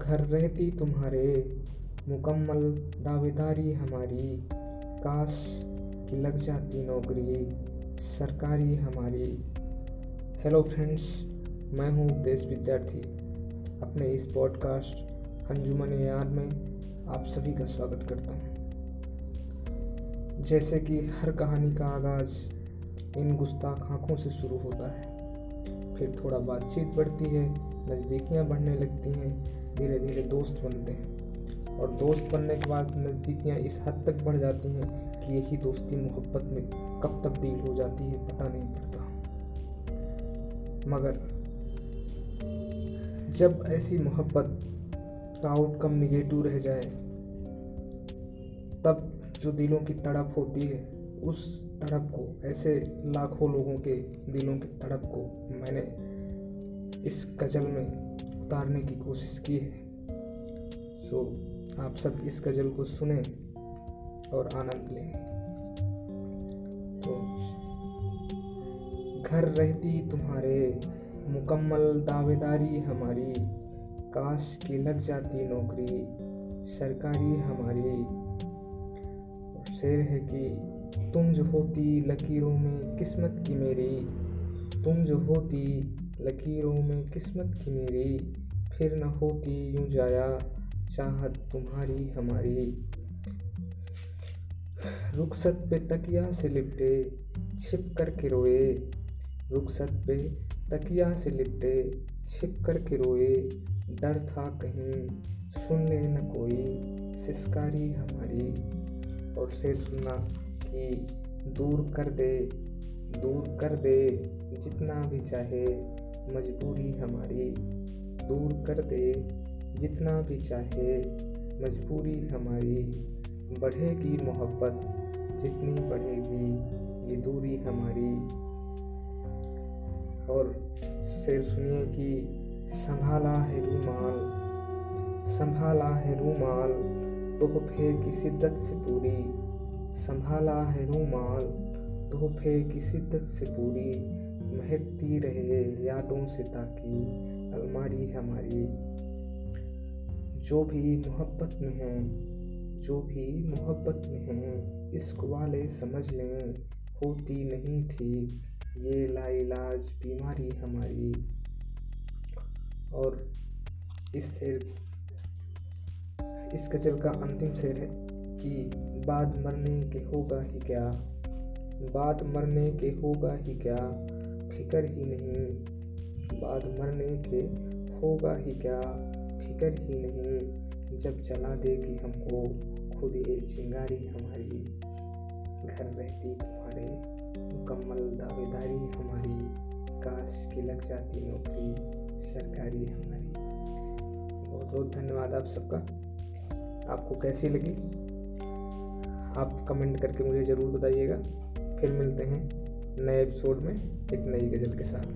گھر رہتی تمہارے مکمل دعوے داری ہماری کاش کہ لگ جاتی نوکری سرکاری ہماری ہیلو فرینڈس میں ہوں دیش ودیارتھی اپنے اس پوڈ کاسٹ انجمن یاد میں آپ سبھی کا سواگت کرتا ہوں جیسے کہ ہر کہانی کا آغاز ان گستاخ آنکھوں سے شروع ہوتا ہے پھر تھوڑا بات چیت بڑھتی ہے نزدیکیاں بڑھنے لگتی ہیں، دھیرے دھیرے دوست بنتے ہیں۔ اور دوست بننے کے بعد نزدیکیاں اس حد تک بڑھ جاتی ہیں کہ یہی دوستی محبت میں کب تبدیل ہو جاتی ہے پتہ نہیں پڑتا۔ مگر جب ایسی محبت کا آؤٹ کم نگیٹو رہ جائے، تب جو دلوں کی تڑپ ہوتی ہے، اس تڑپ کو، ایسے لاکھوں لوگوں کے دلوں کی تڑپ کو میں نے اس غزل میں اتارنے کی کوشش کی ہے۔ سو آپ سب اس غزل کو سنیں اور آنند لیں۔ تو گھر رہتی تمہارے مکمل دعوے داری ہماری، کاش کی لگ جاتی نوکری سرکاری ہماری۔ شعر ہے کہ تم جو ہوتی لکیروں میں قسمت کی میری، تم جو ہوتی لکیروں میں قسمت کی میری پھر نہ ہوتی یوں جایا چاہت تمہاری ہماری رخصت پہ تکیا سے لپٹے چھپ کر کے روئے رخصت پہ تکیا سے لپٹے چھپ کر کے روئے ڈر تھا کہیں سن لے نہ کوئی سسکاری ہماری اور سے سننا کہ دور کر دے دور کر دے جتنا بھی چاہے مجبوری ہماری دور کر دے، جتنا بھی چاہے، مجبوری ہماری بڑھے گی، محبت جتنی بڑھے گی، یہ دوری ہماری۔ اور شعر سنیے کہ سنبھالا ہے رومال، سنبھالا ہے رومال، تحفے کی شدت سے پوری۔ سنبھالا ہے رومال، تحفے کی شدت سے پوری۔ مہکتی رہے یادوں سے تاکہ الماری ہماری۔ جو بھی محبت میں ہیں، جو بھی محبت میں ہیں عشق والے سمجھ لیں، ہوتی نہیں ٹھیک۔ یہ لا علاج بیماری ہماری۔ اور اس سے، اس غزل کا انتم شعر ہے کہ بعد مرنے کے ہوگا ہی کیا؟ بعد مرنے کے ہوگا ہی کیا؟ فکر ہی نہیں۔ بعد مرنے کے ہوگا ہی کیا؟ فکر ہی نہیں۔ جب چلا دے گی ہم کو، خود یہ چنگاری ہماری۔ گھر رہتی تمہارے، مکمل دعوے داری ہماری۔ کاش کی لگ جاتی نوکری، سرکاری ہماری۔ بہت بہت دھنیہ واد آپ سب کا۔ آپ کو کیسی لگی؟ آپ کمنٹ کر کے مجھے ضرور بتائیے گا۔ پھر ملتے ہیں۔ نئے ایپیسوڈ میں ایک نئی غزل کے ساتھ۔